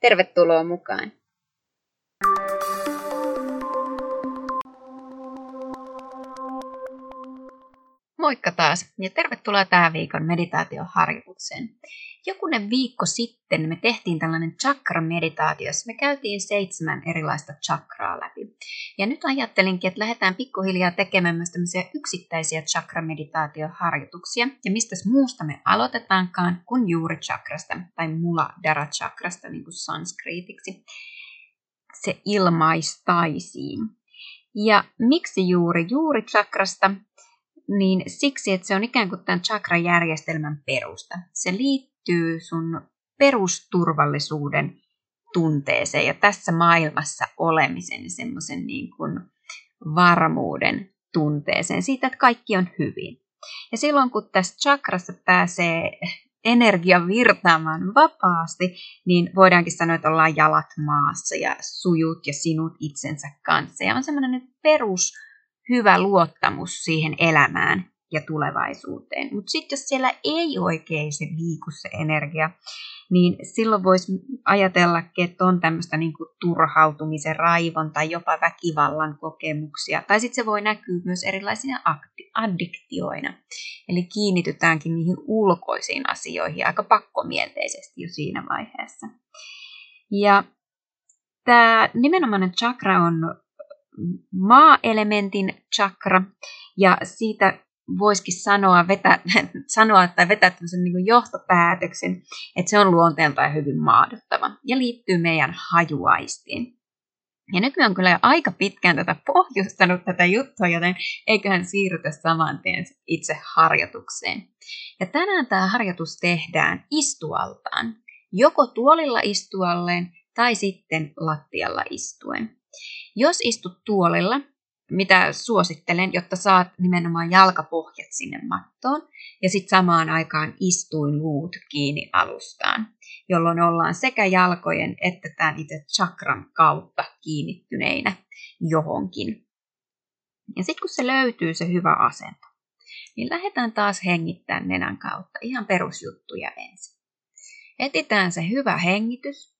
Tervetuloa mukaan! Moikka taas ja tervetuloa tämän viikon meditaatioharjoitukseen. Jokunen viikko sitten me tehtiin tällainen chakra-meditaatio, jossa me käytiin seitsemän erilaista chakraa läpi. Ja nyt ajattelinkin, että lähdetään pikkuhiljaa tekemään myös tämmöisiä yksittäisiä chakra-meditaatioharjoituksia. Ja mistä muusta me aloitetaankaan kuin juuri chakrasta tai muladhara chakrasta niin kuin sanskriitiksi. Se ilmaistaisiin. Ja miksi juuri juuri chakrasta? niin siksi, että se on ikään kuin tämän chakrajärjestelmän perusta. Se liittyy sun perusturvallisuuden tunteeseen ja tässä maailmassa olemisen semmoisen niin kuin varmuuden tunteeseen siitä, että kaikki on hyvin. Ja silloin kun tässä chakrassa pääsee energia virtaamaan vapaasti, niin voidaankin sanoa, että ollaan jalat maassa ja sujut ja sinut itsensä kanssa. Ja on semmoinen perus hyvä luottamus siihen elämään ja tulevaisuuteen. Mutta sitten jos siellä ei oikein se liiku se energia, niin silloin voisi ajatella, että on tämmöistä niinku turhautumisen, raivon tai jopa väkivallan kokemuksia. Tai sitten se voi näkyä myös erilaisina addiktioina. Eli kiinnitytäänkin niihin ulkoisiin asioihin aika pakkomielteisesti jo siinä vaiheessa. Ja tämä nimenomainen chakra on maa-elementin chakra, ja siitä voisikin sanoa, vetä, sanoa tai vetää tämmöisen niin johtopäätöksen, että se on luonteeltaan hyvin maadottava ja liittyy meidän hajuaistiin. Ja nykyään kyllä aika pitkään tätä pohjustanut tätä juttua, joten eiköhän siirrytä saman tien itse harjoitukseen. Ja tänään tämä harjoitus tehdään istualtaan, joko tuolilla istualleen tai sitten lattialla istuen. Jos istut tuolilla, mitä suosittelen, jotta saat nimenomaan jalkapohjat sinne mattoon ja sitten samaan aikaan istuin luut kiinni alustaan, jolloin ollaan sekä jalkojen että tämän itse chakran kautta kiinnittyneinä johonkin. Ja sitten kun se löytyy se hyvä asento, niin lähdetään taas hengittämään nenän kautta ihan perusjuttuja ensin. Etitään se hyvä hengitys,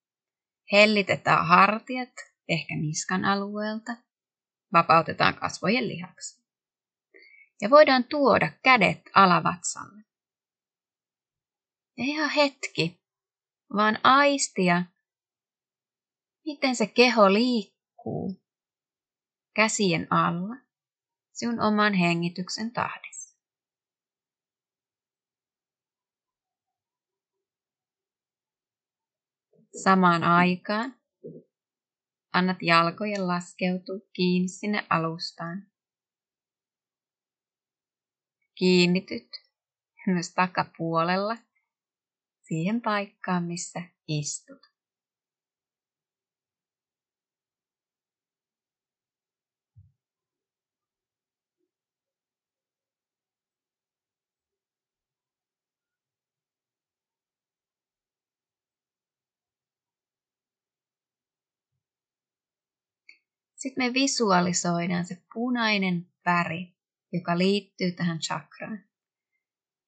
hellitetään hartiat, ehkä niskan alueelta. Vapautetaan kasvojen lihaksi. Ja voidaan tuoda kädet alavatsalle. Ja ihan hetki, vaan aistia, miten se keho liikkuu käsien alla sinun oman hengityksen tahdissa. Samaan aikaan Annat jalkojen laskeutua kiinni sinne alustaan. Kiinnityt myös takapuolella siihen paikkaan, missä istut. Sitten me visualisoidaan se punainen väri, joka liittyy tähän chakraan.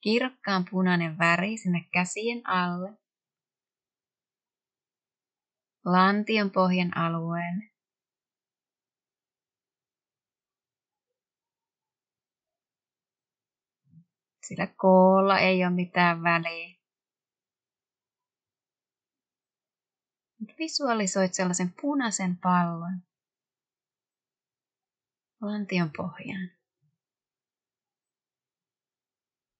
Kirkkaan punainen väri sinne käsien alle. Lantion pohjan alueen. Sillä koolla ei ole mitään väliä. Visualisoit sellaisen punaisen pallon, lantion pohjaan.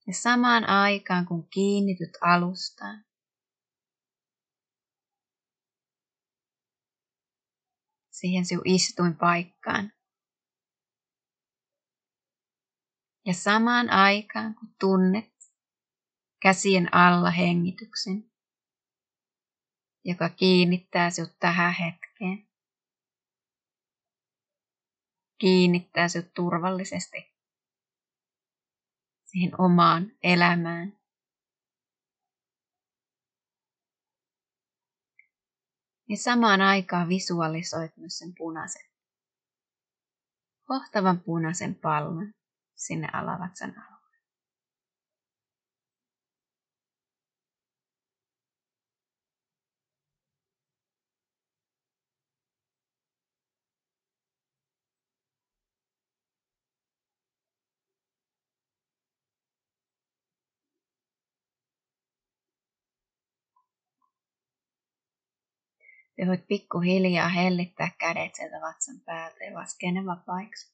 Ja samaan aikaan, kun kiinnityt alustaan, siihen sinun istuin paikkaan. Ja samaan aikaan, kun tunnet käsien alla hengityksen, joka kiinnittää sinut tähän hetkeen. Kiinnittää sinut turvallisesti siihen omaan elämään. Ja samaan aikaan visualisoit myös sen punaisen, hohtavan punaisen pallon sinne alavatsan alle. Ja voit pikkuhiljaa hellittää kädet sieltä vatsan päältä ja laskea ne vapaiksi.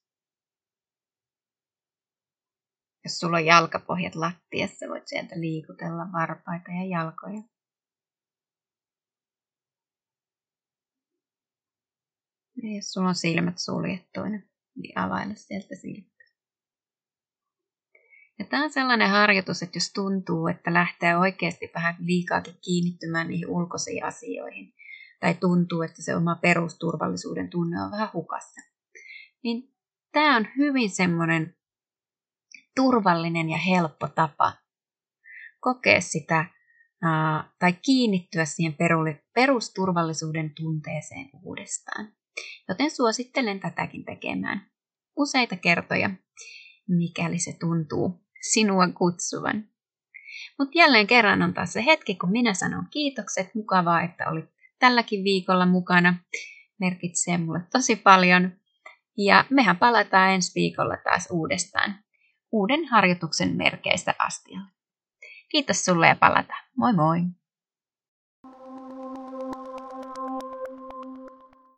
Jos sulla on jalkapohjat lattiassa, voit sieltä liikutella varpaita ja jalkoja. Ja jos sulla on silmät suljettuina, niin availla sieltä silmät. Ja tämä on sellainen harjoitus, että jos tuntuu, että lähtee oikeasti vähän liikaakin kiinnittymään niihin ulkoisiin asioihin, tai tuntuu, että se oma perusturvallisuuden tunne on vähän hukassa. Niin tämä on hyvin semmoinen turvallinen ja helppo tapa kokea sitä tai kiinnittyä siihen perusturvallisuuden tunteeseen uudestaan. Joten suosittelen tätäkin tekemään useita kertoja, mikäli se tuntuu sinua kutsuvan. Mutta jälleen kerran on taas se hetki, kun minä sanon kiitokset. Mukavaa, että olit tälläkin viikolla mukana. Merkitsee mulle tosi paljon. Ja mehän palataan ensi viikolla taas uudestaan uuden harjoituksen merkeistä astialle. Kiitos sulle ja palata. Moi moi!